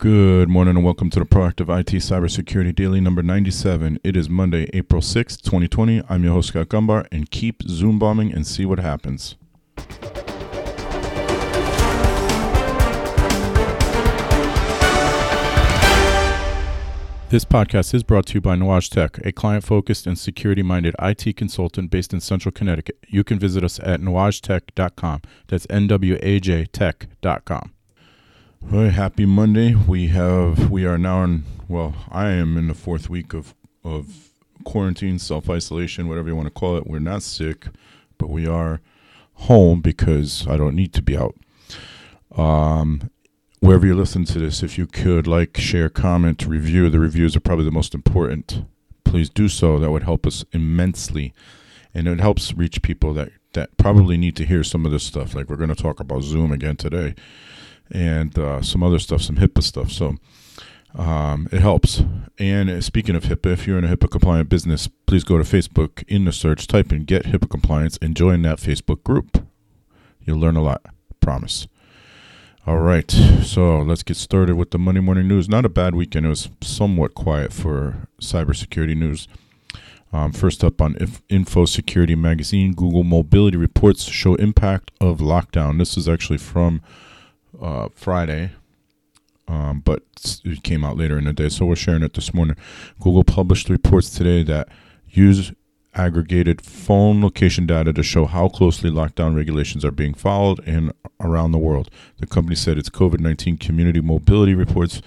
Good morning and welcome to the Proactive IT Cybersecurity Daily number 97. It is Monday, April 6th, 2020. I'm your host, Scott Gombar, and keep Zoom bombing and see what happens. This podcast is brought to you by Nuage Tech, a client focused and security minded IT consultant based in central Connecticut. You can visit us at nuagetech.com. That's N W A J tech.com. Well, happy Monday. We have we are now in well, I am in the fourth week of of quarantine, self isolation, whatever you want to call it. We're not sick, but we are home because I don't need to be out. Um, wherever you listen to this, if you could like, share, comment, review, the reviews are probably the most important. Please do so. That would help us immensely. And it helps reach people that, that probably need to hear some of this stuff. Like we're going to talk about Zoom again today and uh, some other stuff, some HIPAA stuff. So um, it helps. And uh, speaking of HIPAA, if you're in a HIPAA compliant business, please go to Facebook in the search, type in Get HIPAA Compliance, and join that Facebook group. You'll learn a lot. Promise. All right, so let's get started with the Monday morning news. Not a bad weekend. It was somewhat quiet for cybersecurity news. Um, first up on Info Security Magazine, Google mobility reports show impact of lockdown. This is actually from uh, Friday, um, but it came out later in the day, so we're sharing it this morning. Google published reports today that use aggregated phone location data to show how closely lockdown regulations are being followed and around the world. The company said its COVID 19 community mobility reports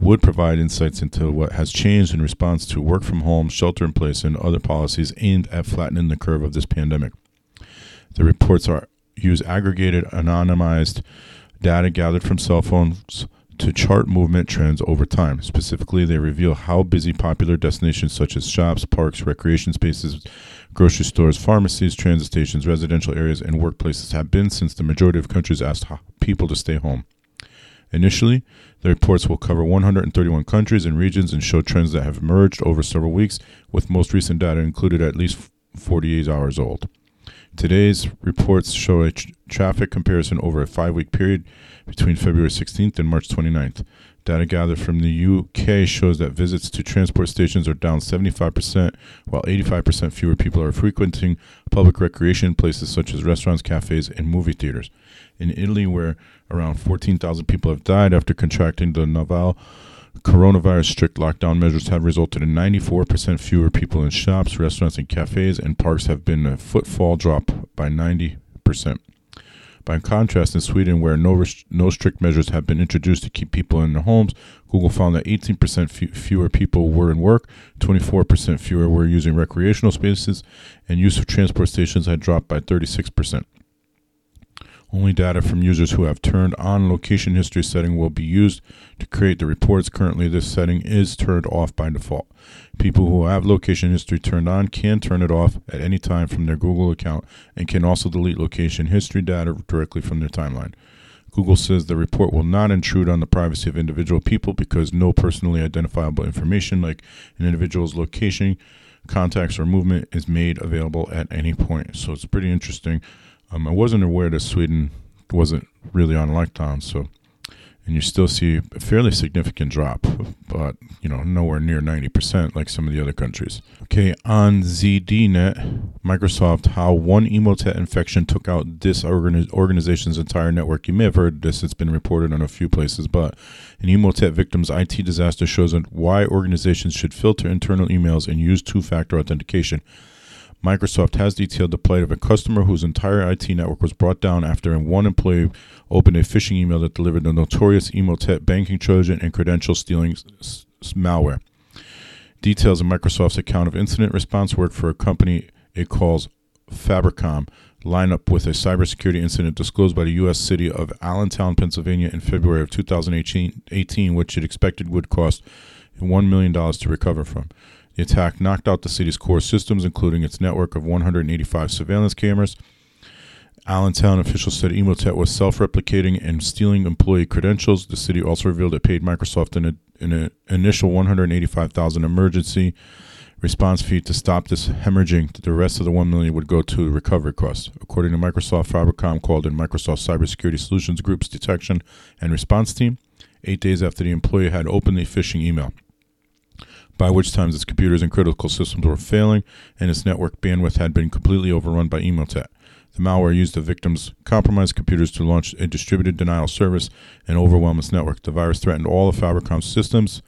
would provide insights into what has changed in response to work from home, shelter in place, and other policies aimed at flattening the curve of this pandemic. The reports are use aggregated, anonymized data gathered from cell phones to chart movement trends over time. Specifically, they reveal how busy popular destinations such as shops, parks, recreation spaces, grocery stores, pharmacies, transit stations, residential areas, and workplaces have been since the majority of countries asked people to stay home. Initially, the reports will cover 131 countries and regions and show trends that have emerged over several weeks, with most recent data included at least 48 hours old. Today's reports show a tr- traffic comparison over a five week period between February 16th and March 29th. Data gathered from the UK shows that visits to transport stations are down 75%, while 85% fewer people are frequenting public recreation places such as restaurants, cafes, and movie theaters. In Italy, where around 14,000 people have died after contracting the novel Coronavirus strict lockdown measures have resulted in 94% fewer people in shops, restaurants, and cafes, and parks have been a footfall drop by 90%. By contrast, in Sweden, where no, rest- no strict measures have been introduced to keep people in their homes, Google found that 18% f- fewer people were in work, 24% fewer were using recreational spaces, and use of transport stations had dropped by 36%. Only data from users who have turned on location history setting will be used to create the reports. Currently, this setting is turned off by default. People who have location history turned on can turn it off at any time from their Google account and can also delete location history data directly from their timeline. Google says the report will not intrude on the privacy of individual people because no personally identifiable information like an individual's location, contacts, or movement is made available at any point. So it's pretty interesting. Um, I wasn't aware that Sweden wasn't really on lockdown, so and you still see a fairly significant drop, but you know nowhere near 90% like some of the other countries. Okay, on ZDNet, Microsoft, how one Emotet infection took out this organi- organization's entire network. You may have heard this; it's been reported on a few places, but an Emotet victim's IT disaster shows why organizations should filter internal emails and use two-factor authentication. Microsoft has detailed the plight of a customer whose entire IT network was brought down after one employee opened a phishing email that delivered the notorious Emotet banking Trojan and credential stealing s- malware. Details of Microsoft's account of incident response work for a company it calls Fabrikam line up with a cybersecurity incident disclosed by the U.S. city of Allentown, Pennsylvania in February of 2018, which it expected would cost $1 million to recover from. The attack knocked out the city's core systems, including its network of 185 surveillance cameras. Allentown officials said Emotet was self-replicating and stealing employee credentials. The city also revealed it paid Microsoft an, an initial 185,000 emergency response fee to stop this hemorrhaging. The rest of the 1 million would go to recovery costs. According to Microsoft, Fabrikam called in Microsoft Cybersecurity Solutions Group's detection and response team eight days after the employee had opened the phishing email, by which time its computers and critical systems were failing and its network bandwidth had been completely overrun by Emotet. The malware used the victim's compromised computers to launch a distributed denial service and overwhelm its network. The virus threatened all of Fabrikam's systems,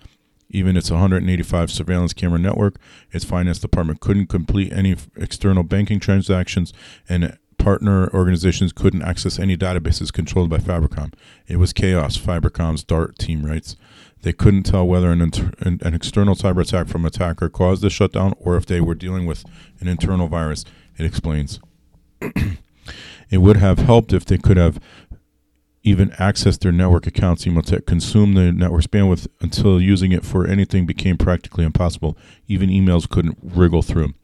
even its 185 surveillance camera network. Its finance department couldn't complete any external banking transactions, and partner organizations couldn't access any databases controlled by Fabrikam. It was chaos, Fabrikam's DART team writes. They couldn't tell whether an, inter- an, an external cyber attack from attacker caused the shutdown or if they were dealing with an internal virus, it explains. it would have helped if they could have even accessed their network accounts, Emotet consumed the network's bandwidth until using it for anything became practically impossible. Even emails couldn't wriggle through.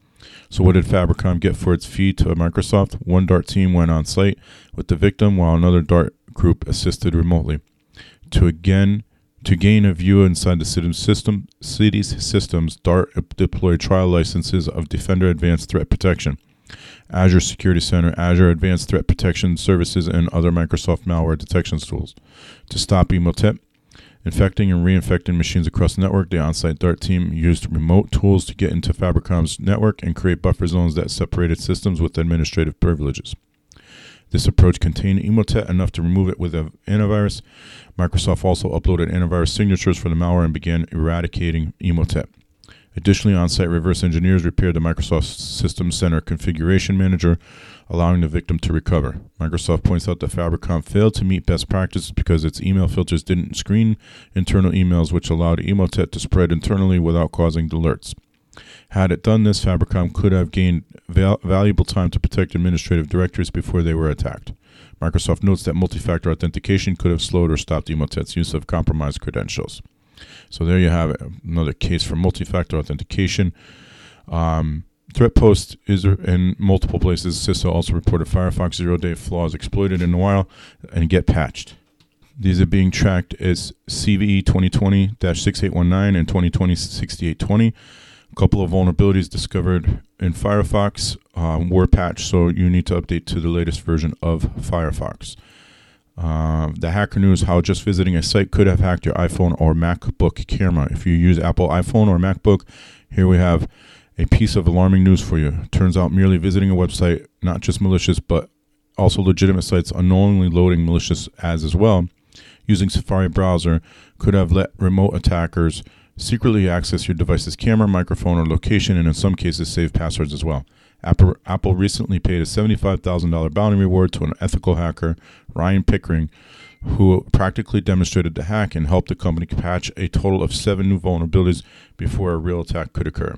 So, what did Fabrikam get for its fee to Microsoft? One Dart team went on site with the victim, while another Dart group assisted remotely. To again to gain a view inside the system, city's systems, Dart deployed trial licenses of Defender Advanced Threat Protection. Azure Security Center, Azure Advanced Threat Protection Services, and other Microsoft malware detection tools. To stop Emotet, infecting and reinfecting machines across the network, the on-site Dart team used remote tools to get into Fabrikam's network and create buffer zones that separated systems with administrative privileges. This approach contained Emotet enough to remove it with an antivirus. Microsoft also uploaded antivirus signatures for the malware and began eradicating Emotet. Additionally, on site reverse engineers repaired the Microsoft System Center configuration manager, allowing the victim to recover. Microsoft points out that Fabrikam failed to meet best practices because its email filters didn't screen internal emails, which allowed Emotet to spread internally without causing alerts. Had it done this, Fabrikam could have gained val- valuable time to protect administrative directories before they were attacked. Microsoft notes that multi factor authentication could have slowed or stopped Emotet's use of compromised credentials. So there you have it, another case for multi-factor authentication. Um, ThreatPost is in multiple places. CISA also reported Firefox zero-day flaws exploited in a while and get patched. These are being tracked as CVE 2020-6819 and 2020-6820. A couple of vulnerabilities discovered in Firefox um, were patched, so you need to update to the latest version of Firefox. Uh, the Hacker News How just visiting a site could have hacked your iPhone or MacBook camera. If you use Apple iPhone or MacBook, here we have a piece of alarming news for you. Turns out merely visiting a website, not just malicious, but also legitimate sites unknowingly loading malicious ads as well, using Safari browser could have let remote attackers secretly access your device's camera, microphone, or location, and in some cases save passwords as well. Apple, recently paid a $75,000 bounty reward to an ethical hacker, Ryan Pickren, who practically demonstrated the hack and helped the company patch a total of seven new vulnerabilities before a real attack could occur.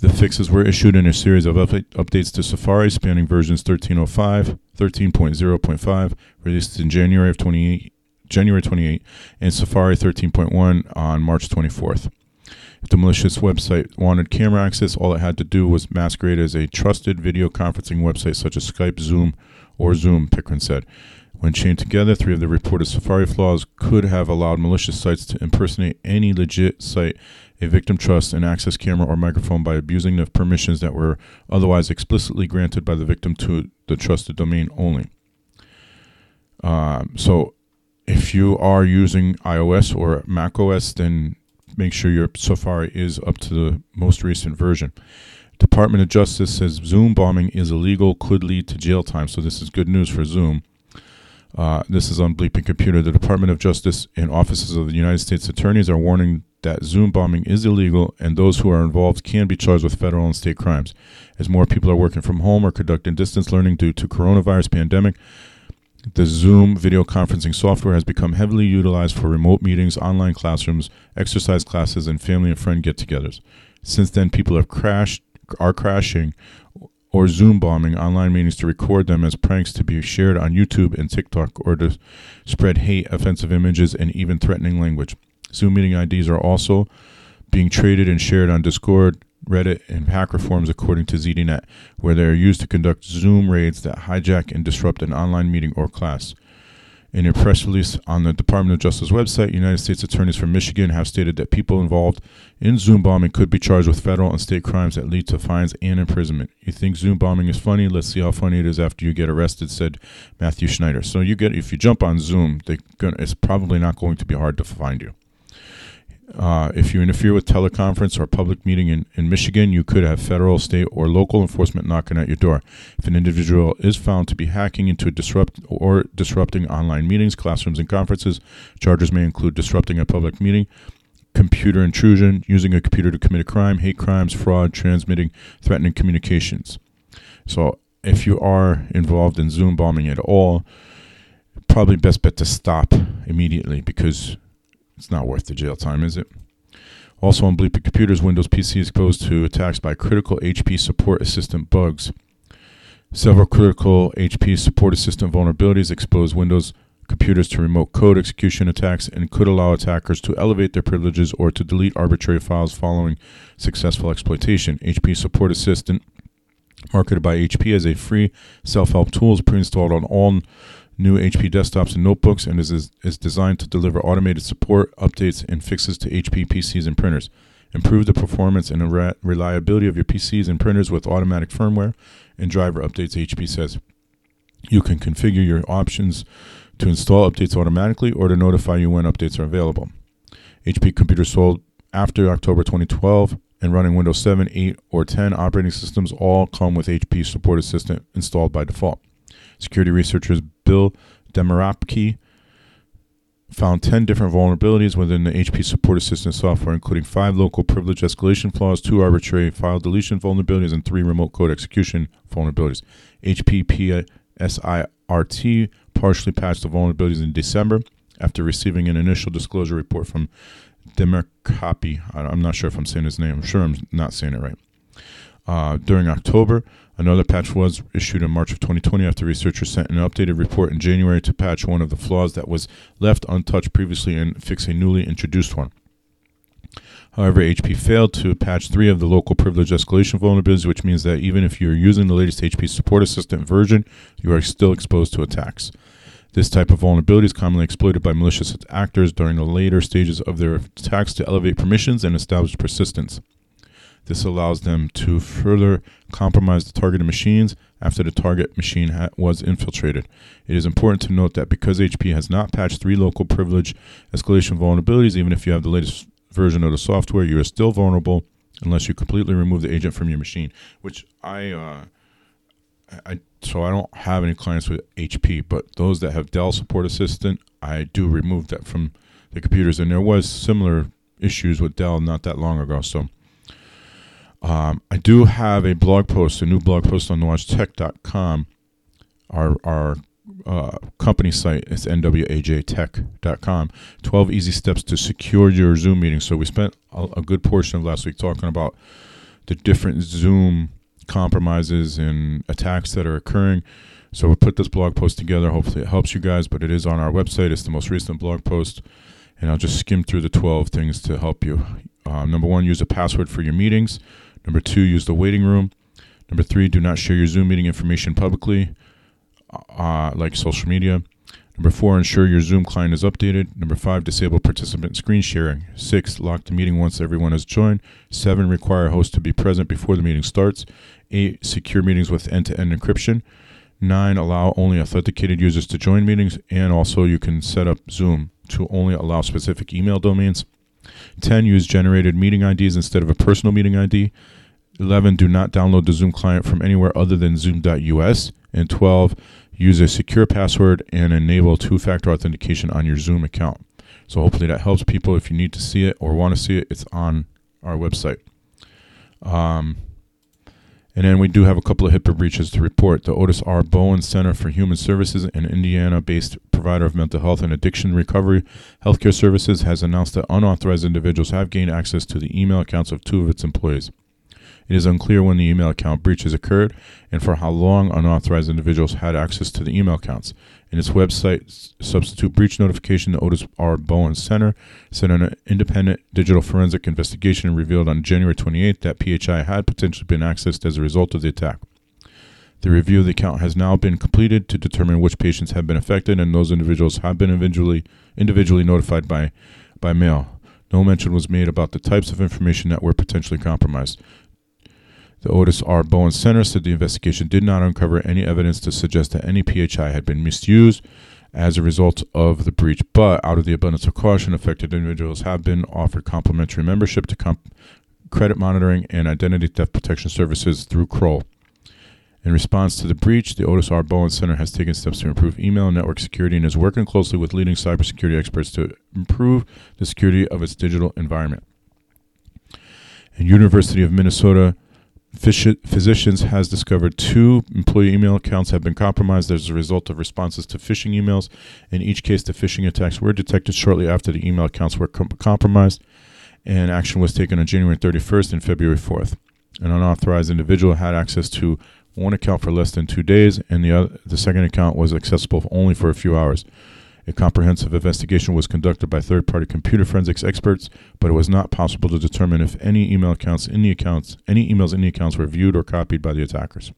The fixes were issued in a series of updates to Safari spanning versions 13.05, 13.0.5, released in January of 28, January 28, and Safari 13.1 on March 24th. If the malicious website wanted camera access, all it had to do was masquerade as a trusted video conferencing website such as Skype, Zoom, or Zoom, Pickren said. When chained together, three of the reported Safari flaws could have allowed malicious sites to impersonate any legit site a victim trusts an access camera or microphone by abusing the permissions that were otherwise explicitly granted by the victim to the trusted domain only. Um, so, if you are using iOS or Mac OS, then make sure your Safari is up to the most recent version. Department of Justice says Zoom bombing is illegal, could lead to jail time. So this is good news for Zoom. Uh, this is on Bleeping Computer. The Department of Justice and offices of the United States attorneys are warning that Zoom bombing is illegal and those who are involved can be charged with federal and state crimes. As more people are working from home or conducting distance learning due to coronavirus pandemic, the Zoom video conferencing software has become heavily utilized for remote meetings, online classrooms, exercise classes, and family and friend get-togethers. Since then, people have crashed, are crashing, or Zoom bombing online meetings to record them as pranks to be shared on YouTube and TikTok, or to spread hate, offensive images, and even threatening language. Zoom meeting IDs are also being traded and shared on Discord, Reddit, and hacker forums, according to ZDNet, where they are used to conduct Zoom raids that hijack and disrupt an online meeting or class. In a press release on the Department of Justice website, United States attorneys from Michigan have stated that people involved in Zoom bombing could be charged with federal and state crimes that lead to fines and imprisonment. You think Zoom bombing is funny? Let's see how funny it is after you get arrested, said Matthew Schneider. So you get if you jump on Zoom, gonna, it's probably not going to be hard to find you. Uh, if you interfere with teleconference or public meeting in, in Michigan, you could have federal, state, or local enforcement knocking at your door. If an individual is found to be hacking into disrupt or disrupting online meetings, classrooms, and conferences, charges may include disrupting a public meeting, computer intrusion, using a computer to commit a crime, hate crimes, fraud, transmitting threatening communications. So, if you are involved in Zoom bombing at all, probably best bet to stop immediately because it's not worth the jail time, is it? Also on Bleeping Computers, Windows PC is exposed to attacks by critical HP support assistant bugs. Several critical HP support assistant vulnerabilities expose Windows computers to remote code execution attacks and could allow attackers to elevate their privileges or to delete arbitrary files following successful exploitation. HP Support Assistant, marketed by HP as a free self help tool, is pre installed on all new HP desktops and notebooks and is, is designed to deliver automated support, updates, and fixes to HP PCs and printers. Improve the performance and re- reliability of your PCs and printers with automatic firmware and driver updates, HP says. You can configure your options to install updates automatically or to notify you when updates are available. HP computers sold after October 2012 and running Windows 7, 8, or 10 operating systems all come with HP Support Assistant installed by default. Security researchers Bill Demirkapi found 10 different vulnerabilities within the HP Support Assistant software, including five local privilege escalation flaws, two arbitrary file deletion vulnerabilities, and three remote code execution vulnerabilities. HP PSIRT partially patched the vulnerabilities in December after receiving an initial disclosure report from Demirkapi. I'm not sure if I'm saying his name. I'm sure I'm not saying it right. Uh, during October, Another patch was issued in March of 2020 after researchers sent an updated report in January to patch one of the flaws that was left untouched previously and fix a newly introduced one. However, HP failed to patch three of the local privilege escalation vulnerabilities, which means that even if you're using the latest HP Support Assistant version, you are still exposed to attacks. This type of vulnerability is commonly exploited by malicious actors during the later stages of their attacks to elevate permissions and establish persistence. This allows them to further compromise the targeted machines after the target machine ha- was infiltrated. It is important to note that because HP has not patched three local privilege escalation vulnerabilities, even if you have the latest version of the software, you are still vulnerable unless you completely remove the agent from your machine. Which I, uh, I so I don't have any clients with HP, but those that have Dell Support Assistant, I do remove that from the computers, and there was similar issues with Dell not that long ago. So um, I do have a blog post, a new blog post on nuagetech.com. Our, our uh, company site is nwajtech.com. 12 easy steps to secure your Zoom meeting. So we spent a, a good portion of last week talking about the different Zoom compromises and attacks that are occurring. So we put this blog post together. Hopefully it helps you guys, but it is on our website. It's the most recent blog post. And I'll just skim through the 12 things to help you. Uh, number one, use a password for your meetings. Number two, use the waiting room. Number three, do not share your Zoom meeting information publicly, uh, like social media. Number four, ensure your Zoom client is updated. Number five, disable participant screen sharing. Six, lock the meeting once everyone has joined. Seven, require host to be present before the meeting starts. Eight, secure meetings with end to end encryption. Nine, allow only authenticated users to join meetings. And also, you can set up Zoom to only allow specific email domains. 10. Use generated meeting IDs instead of a personal meeting ID. 11. Do not download the Zoom client from anywhere other than Zoom.us. And 12. Use a secure password and enable two factor authentication on your Zoom account. So, hopefully, that helps people. If you need to see it or want to see it, it's on our website. Um, and then we do have a couple of HIPAA breaches to report. The Otis R. Bowen Center for Human Services, an Indiana based provider of mental health and addiction recovery healthcare services, has announced that unauthorized individuals have gained access to the email accounts of two of its employees. It is unclear when the email account breaches occurred and for how long unauthorized individuals had access to the email accounts. In its website substitute breach notification, the Otis R. Bowen Center said an independent digital forensic investigation revealed on January 28 that PHI had potentially been accessed as a result of the attack. The review of the account has now been completed to determine which patients have been affected, and those individuals have been individually individually notified by by mail. No mention was made about the types of information that were potentially compromised. The Otis R. Bowen Center said the investigation did not uncover any evidence to suggest that any PHI had been misused as a result of the breach, but out of the abundance of caution, affected individuals have been offered complimentary membership to comp- credit monitoring and identity theft protection services through Kroll. In response to the breach, the Otis R. Bowen Center has taken steps to improve email and network security and is working closely with leading cybersecurity experts to improve the security of its digital environment. And University of Minnesota Physicians has discovered two employee email accounts have been compromised as a result of responses to phishing emails. In each case, the phishing attacks were detected shortly after the email accounts were com- compromised, and action was taken on January 31st and February 4th. An unauthorized individual had access to one account for less than two days, and the other, the second account was accessible only for a few hours. A comprehensive investigation was conducted by third-party computer forensics experts, but it was not possible to determine if any email accounts in the accounts, any emails in the accounts were viewed or copied by the attackers.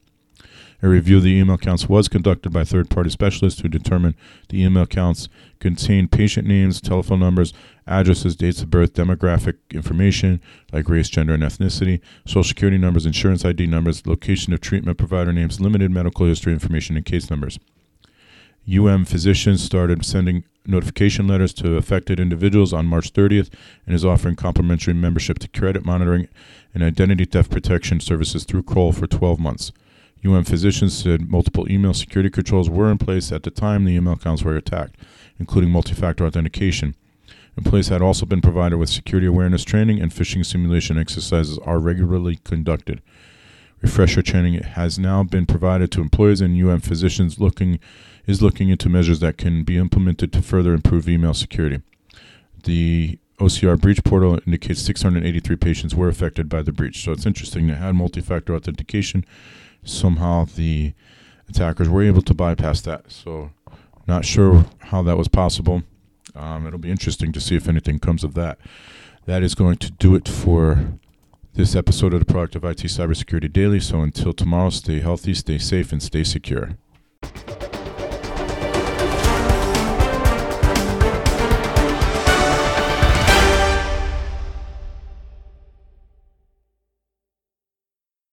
A review of the email accounts was conducted by third-party specialists who determined the email accounts contained patient names, telephone numbers, addresses, dates of birth, demographic information like race, gender, and ethnicity, social security numbers, insurance ID numbers, location of treatment provider names, limited medical history information, and case numbers. UM Physicians started sending notification letters to affected individuals on March 30th and is offering complimentary membership to credit monitoring and identity theft protection services through Kroll for 12 months. UM Physicians said multiple email security controls were in place at the time the email accounts were attacked, including multi factor authentication. Employees had also been provided with security awareness training, and phishing simulation exercises are regularly conducted. Refresher training has now been provided to employees and UM physicians looking is looking into measures that can be implemented to further improve email security. The OCR breach portal indicates 683 patients were affected by the breach. So it's interesting they had multi-factor authentication. Somehow the attackers were able to bypass that. So not sure how that was possible. Um, it'll be interesting to see if anything comes of that. That is going to do it for this episode of the Proactive IT Cybersecurity Daily. So until tomorrow, stay healthy, stay safe, and stay secure.